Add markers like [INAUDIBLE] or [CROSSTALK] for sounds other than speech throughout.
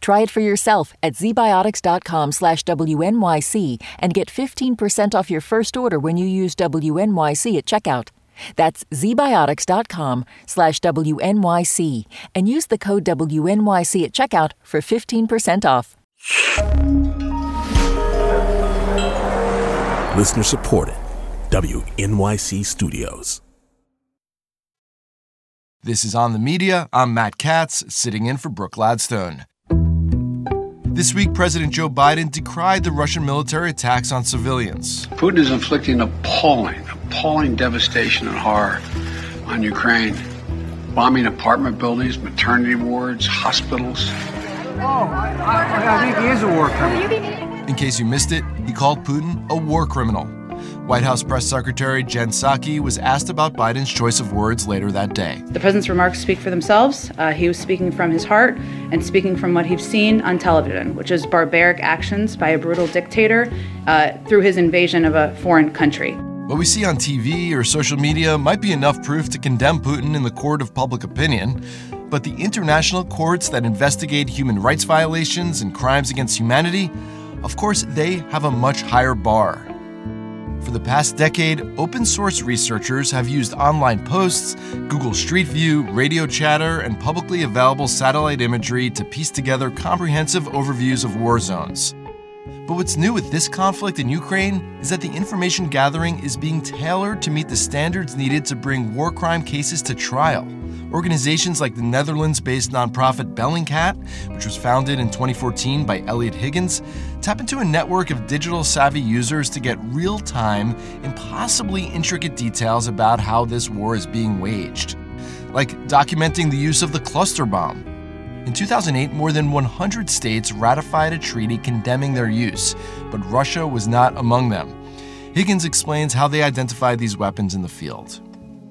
Try it for yourself at zbiotics.com slash WNYC and get 15% off your first order when you use WNYC at checkout. That's zbiotics.com slash WNYC and use the code WNYC at checkout for 15% off. Listener supported. WNYC Studios. This is On the Media. I'm Matt Katz, sitting in for Brooke Gladstone. This week, President Joe Biden decried the Russian military attacks on civilians. Putin is inflicting appalling, appalling devastation and horror on Ukraine, bombing apartment buildings, maternity wards, hospitals. Oh, I, I, I think he is a war criminal. In case you missed it, he called Putin a war criminal. White House Press Secretary Jen Psaki was asked about Biden's choice of words later that day. The president's remarks speak for themselves. Uh, he was speaking from his heart and speaking from what he's seen on television, which is barbaric actions by a brutal dictator uh, through his invasion of a foreign country. What we see on TV or social media might be enough proof to condemn Putin in the court of public opinion, but the international courts that investigate human rights violations and crimes against humanity, of course, they have a much higher bar. For the past decade, open source researchers have used online posts, Google Street View, radio chatter, and publicly available satellite imagery to piece together comprehensive overviews of war zones. But what's new with this conflict in Ukraine is that the information gathering is being tailored to meet the standards needed to bring war crime cases to trial. Organizations like the Netherlands based nonprofit Bellingcat, which was founded in 2014 by Eliot Higgins, tap into a network of digital savvy users to get real time, impossibly intricate details about how this war is being waged. Like documenting the use of the cluster bomb. In 2008, more than 100 states ratified a treaty condemning their use, but Russia was not among them. Higgins explains how they identified these weapons in the field.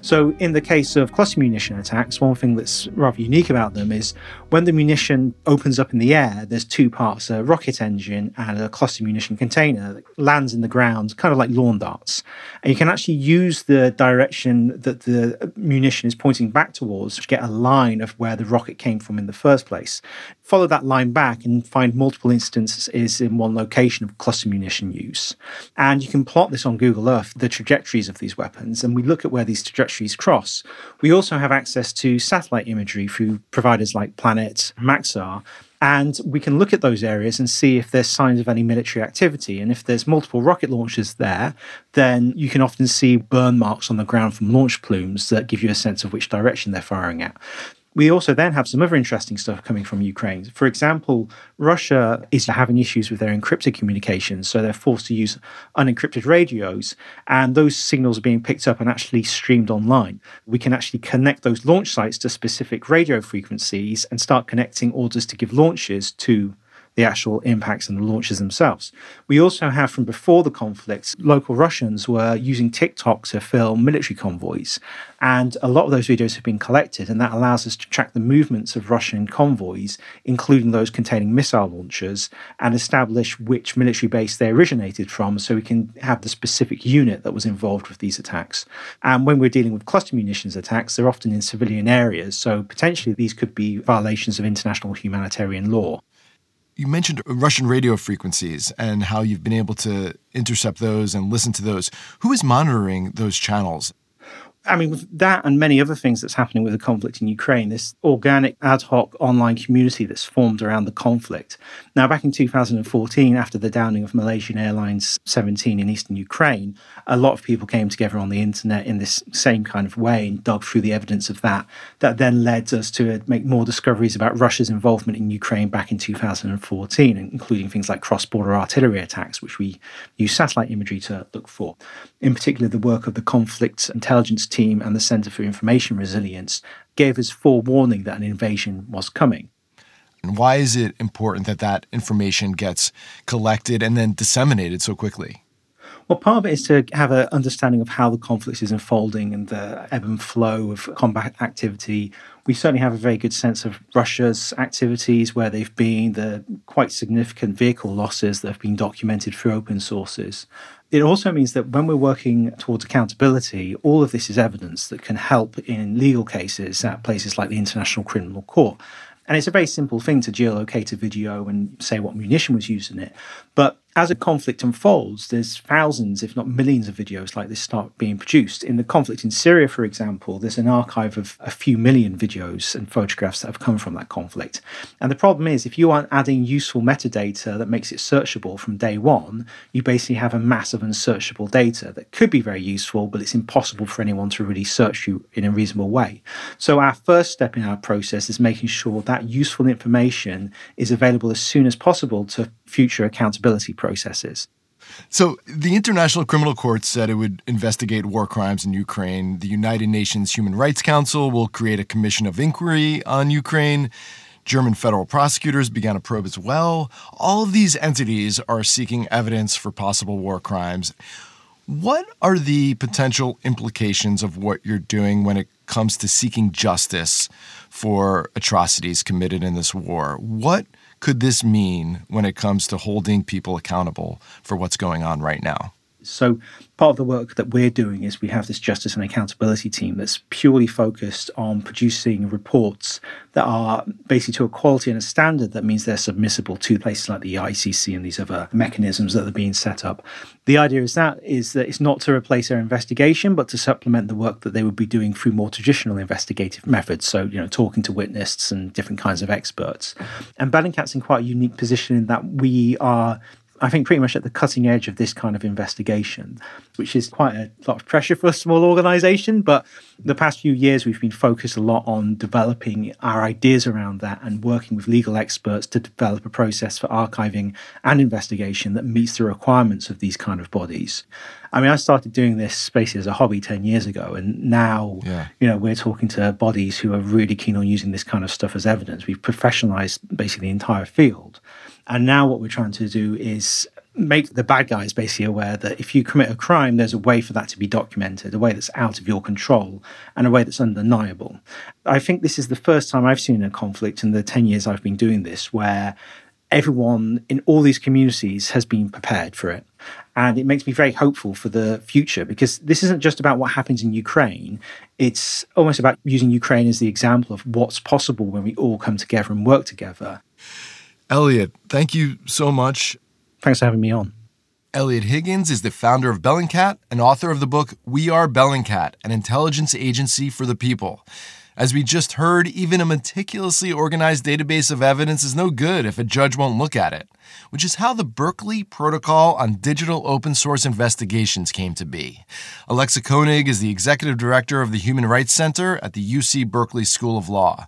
So, in the case of cluster munition attacks, one thing that's rather unique about them is when the munition opens up in the air, there's two parts a rocket engine and a cluster munition container that lands in the ground, kind of like lawn darts. And you can actually use the direction that the munition is pointing back towards to get a line of where the rocket came from in the first place. Follow that line back and find multiple instances in one location of cluster munition use. And you can plot this on Google Earth, the trajectories of these weapons, and we look at where these trajectories cross. We also have access to satellite imagery through providers like Planet, Maxar, and we can look at those areas and see if there's signs of any military activity. And if there's multiple rocket launches there, then you can often see burn marks on the ground from launch plumes that give you a sense of which direction they're firing at we also then have some other interesting stuff coming from Ukraine. For example, Russia is having issues with their encrypted communications, so they're forced to use unencrypted radios, and those signals are being picked up and actually streamed online. We can actually connect those launch sites to specific radio frequencies and start connecting orders to give launches to the actual impacts and the launches themselves. We also have from before the conflict, local Russians were using TikTok to film military convoys. And a lot of those videos have been collected, and that allows us to track the movements of Russian convoys, including those containing missile launchers, and establish which military base they originated from so we can have the specific unit that was involved with these attacks. And when we're dealing with cluster munitions attacks, they're often in civilian areas, so potentially these could be violations of international humanitarian law. You mentioned Russian radio frequencies and how you've been able to intercept those and listen to those. Who is monitoring those channels? I mean, with that and many other things that's happening with the conflict in Ukraine, this organic ad hoc online community that's formed around the conflict. Now, back in 2014, after the downing of Malaysian Airlines 17 in eastern Ukraine, a lot of people came together on the internet in this same kind of way and dug through the evidence of that. That then led us to uh, make more discoveries about Russia's involvement in Ukraine back in 2014, including things like cross border artillery attacks, which we use satellite imagery to look for. In particular, the work of the conflict intelligence team and the Center for Information Resilience gave us forewarning that an invasion was coming. And why is it important that that information gets collected and then disseminated so quickly? Well, part of it is to have an understanding of how the conflict is unfolding and the ebb and flow of combat activity. We certainly have a very good sense of Russia's activities, where they've been, the quite significant vehicle losses that have been documented through open sources. It also means that when we're working towards accountability, all of this is evidence that can help in legal cases at places like the International Criminal Court. And it's a very simple thing to geolocate a video and say what munition was used in it. But as a conflict unfolds, there's thousands, if not millions, of videos like this start being produced. In the conflict in Syria, for example, there's an archive of a few million videos and photographs that have come from that conflict. And the problem is, if you aren't adding useful metadata that makes it searchable from day one, you basically have a mass of unsearchable data that could be very useful, but it's impossible for anyone to really search you in a reasonable way. So, our first step in our process is making sure that useful information is available as soon as possible to future accountability processes. So, the International Criminal Court said it would investigate war crimes in Ukraine. The United Nations Human Rights Council will create a commission of inquiry on Ukraine. German federal prosecutors began a probe as well. All of these entities are seeking evidence for possible war crimes. What are the potential implications of what you're doing when it comes to seeking justice for atrocities committed in this war? What could this mean when it comes to holding people accountable for what's going on right now? So, part of the work that we're doing is we have this justice and accountability team that's purely focused on producing reports that are basically to a quality and a standard that means they're submissible to places like the ICC and these other mechanisms that are being set up. The idea is that is that it's not to replace their investigation, but to supplement the work that they would be doing through more traditional investigative methods. So, you know, talking to witnesses and different kinds of experts. And Bellingcat's in quite a unique position in that we are I think pretty much at the cutting edge of this kind of investigation, which is quite a lot of pressure for a small organization. But the past few years, we've been focused a lot on developing our ideas around that and working with legal experts to develop a process for archiving and investigation that meets the requirements of these kind of bodies. I mean, I started doing this basically as a hobby 10 years ago. And now, yeah. you know, we're talking to bodies who are really keen on using this kind of stuff as evidence. We've professionalized basically the entire field. And now what we're trying to do is make the bad guys basically aware that if you commit a crime, there's a way for that to be documented, a way that's out of your control, and a way that's undeniable. I think this is the first time I've seen a conflict in the 10 years I've been doing this where everyone in all these communities has been prepared for it. And it makes me very hopeful for the future because this isn't just about what happens in Ukraine. It's almost about using Ukraine as the example of what's possible when we all come together and work together. Eliot, thank you so much. Thanks for having me on. Eliot Higgins is the founder of Bellingcat and author of the book We Are Bellingcat, an intelligence agency for the people. As we just heard, even a meticulously organized database of evidence is no good if a judge won't look at it, which is how the Berkeley Protocol on Digital Open Source Investigations came to be. Alexa Koenig is the executive director of the Human Rights Center at the UC Berkeley School of Law.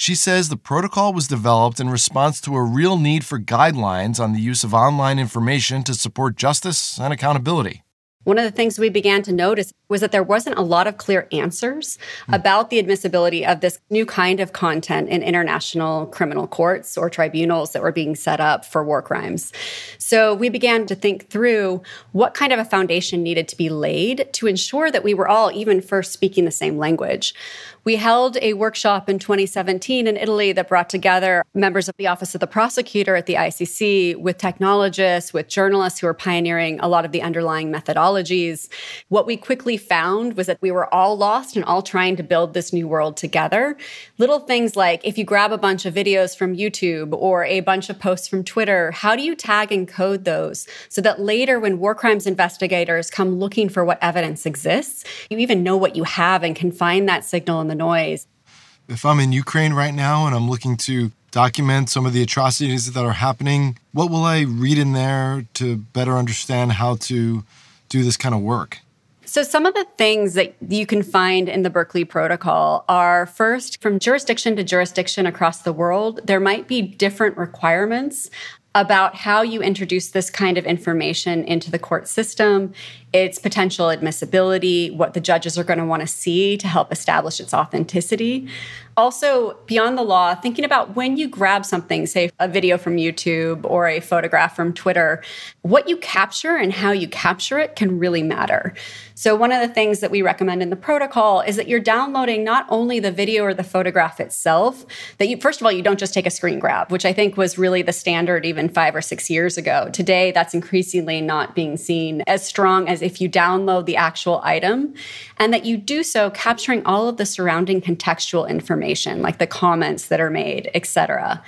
She says the protocol was developed in response to a real need for guidelines on the use of online information to support justice and accountability. One of the things we began to notice was that there wasn't a lot of clear answers mm. about the admissibility of this new kind of content in international criminal courts or tribunals that were being set up for war crimes. So we began to think through what kind of a foundation needed to be laid to ensure that we were all even first speaking the same language. We held a workshop in 2017 in Italy that brought together members of the Office of the Prosecutor at the ICC with technologists, with journalists who are pioneering a lot of the underlying methodologies. What we quickly found was that we were all lost and all trying to build this new world together. Little things like if you grab a bunch of videos from YouTube or a bunch of posts from Twitter, how do you tag and code those so that later when war crimes investigators come looking for what evidence exists, you even know what you have and can find that signal in the noise. If I'm in Ukraine right now and I'm looking to document some of the atrocities that are happening, what will I read in there to better understand how to do this kind of work? So, some of the things that you can find in the Berkeley Protocol are first, from jurisdiction to jurisdiction across the world, there might be different requirements about how you introduce this kind of information into the court system its potential admissibility, what the judges are going to want to see to help establish its authenticity. Also, beyond the law, thinking about when you grab something, say a video from YouTube or a photograph from Twitter, what you capture and how you capture it can really matter. So, one of the things that we recommend in the protocol is that you're downloading not only the video or the photograph itself, that you, first of all, you don't just take a screen grab, which I think was really the standard even five or six years ago. Today, that's increasingly not being seen as strong as if you download the actual item and that you do so capturing all of the surrounding contextual information, like the comments that are made, etc.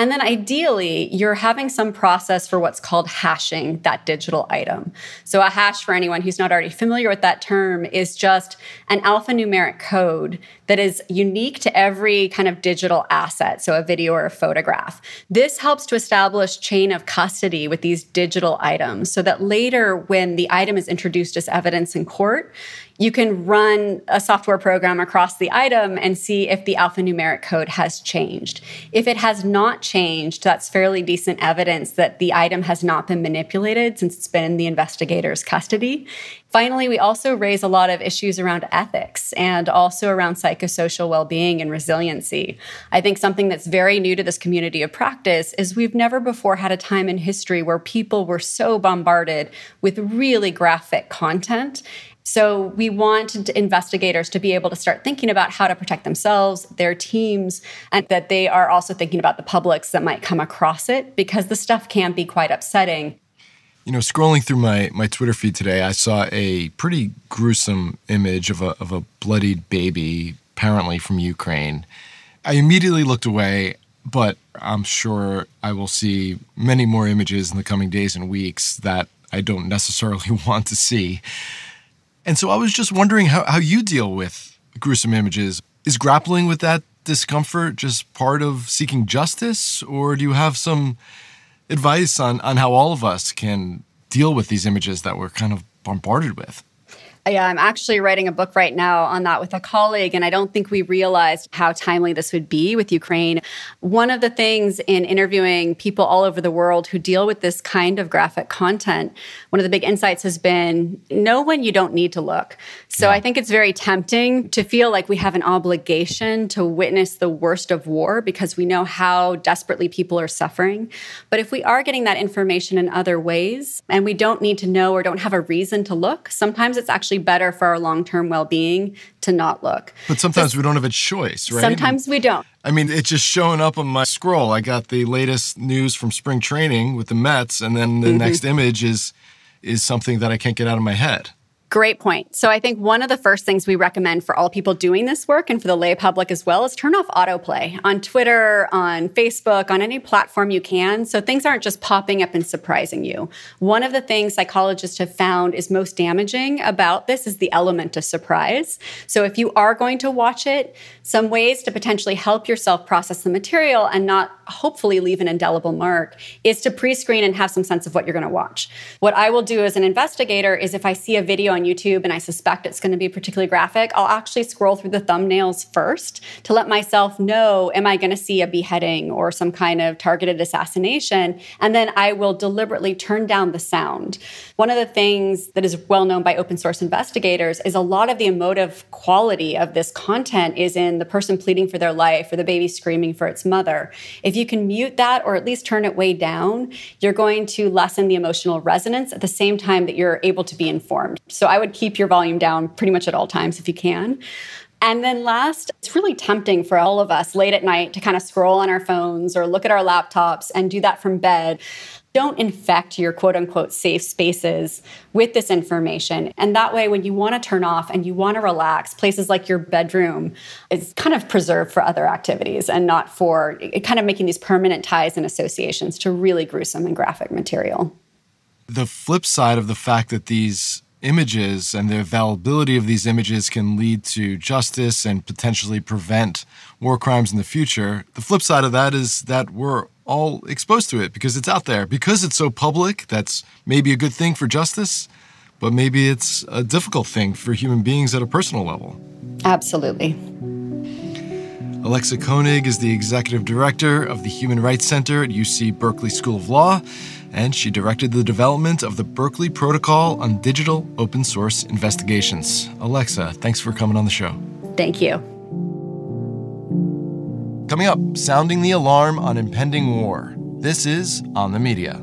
And then ideally, you're having some process for what's called hashing that digital item. So, a hash, for anyone who's not already familiar with that term, is just an alphanumeric code that is unique to every kind of digital asset, so a video or a photograph. This helps to establish chain of custody with these digital items so that later, when the item is introduced as evidence in court, you can run a software program across the item and see if the alphanumeric code has changed. If it has not changed, that's fairly decent evidence that the item has not been manipulated since it's been in the investigator's custody. Finally, we also raise a lot of issues around ethics and also around psychosocial well being and resiliency. I think something that's very new to this community of practice is we've never before had a time in history where people were so bombarded with really graphic content so we want investigators to be able to start thinking about how to protect themselves, their teams, and that they are also thinking about the publics that might come across it because the stuff can be quite upsetting. You know, scrolling through my, my Twitter feed today, I saw a pretty gruesome image of a, of a bloodied baby, apparently from Ukraine. I immediately looked away, but I'm sure I will see many more images in the coming days and weeks that I don't necessarily [LAUGHS] want to see. And so I was just wondering how, how you deal with gruesome images. Is grappling with that discomfort just part of seeking justice, or do you have some advice on, on how all of us can deal with these images that we're kind of bombarded with? Yeah, I'm um, actually writing a book right now on that with a colleague, and I don't think we realized how timely this would be with Ukraine. One of the things in interviewing people all over the world who deal with this kind of graphic content, one of the big insights has been know when you don't need to look. So yeah. I think it's very tempting to feel like we have an obligation to witness the worst of war because we know how desperately people are suffering. But if we are getting that information in other ways and we don't need to know or don't have a reason to look, sometimes it's actually better for our long term well being to not look. But sometimes so, we don't have a choice, right? Sometimes we don't. I mean, it's just showing up on my scroll. I got the latest news from spring training with the Mets, and then the mm-hmm. next image is is something that I can't get out of my head. Great point. So I think one of the first things we recommend for all people doing this work and for the lay public as well is turn off autoplay on Twitter, on Facebook, on any platform you can. So things aren't just popping up and surprising you. One of the things psychologists have found is most damaging about this is the element of surprise. So if you are going to watch it, some ways to potentially help yourself process the material and not hopefully leave an indelible mark is to pre-screen and have some sense of what you're going to watch. What I will do as an investigator is if I see a video on YouTube and I suspect it's going to be particularly graphic, I'll actually scroll through the thumbnails first to let myself know am I going to see a beheading or some kind of targeted assassination? And then I will deliberately turn down the sound. One of the things that is well known by open source investigators is a lot of the emotive quality of this content is in the person pleading for their life or the baby screaming for its mother. If you can mute that or at least turn it way down, you're going to lessen the emotional resonance at the same time that you're able to be informed. So I would keep your volume down pretty much at all times if you can. And then last, it's really tempting for all of us late at night to kind of scroll on our phones or look at our laptops and do that from bed. Don't infect your quote unquote safe spaces with this information. And that way, when you want to turn off and you want to relax, places like your bedroom is kind of preserved for other activities and not for kind of making these permanent ties and associations to really gruesome and graphic material. The flip side of the fact that these images and the availability of these images can lead to justice and potentially prevent war crimes in the future. The flip side of that is that we're all exposed to it because it's out there. Because it's so public, that's maybe a good thing for justice, but maybe it's a difficult thing for human beings at a personal level. Absolutely. Alexa Koenig is the executive director of the Human Rights Center at UC Berkeley School of Law. and she directed the development of the Berkeley Protocol on Digital Open Source Investigations. Alexa, thanks for coming on the show. Thank you. Coming up, sounding the alarm on impending war. This is On the Media.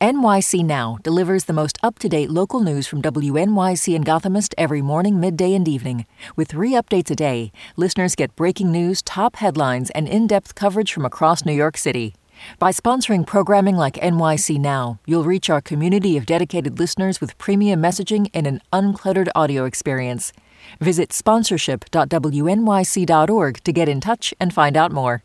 NYC Now delivers the most up to date local news from WNYC and Gothamist every morning, midday, and evening. With three updates a day, listeners get breaking news, top headlines, and in depth coverage from across New York City. By sponsoring programming like NYC Now, you'll reach our community of dedicated listeners with premium messaging and an uncluttered audio experience. Visit sponsorship.wnyc.org to get in touch and find out more.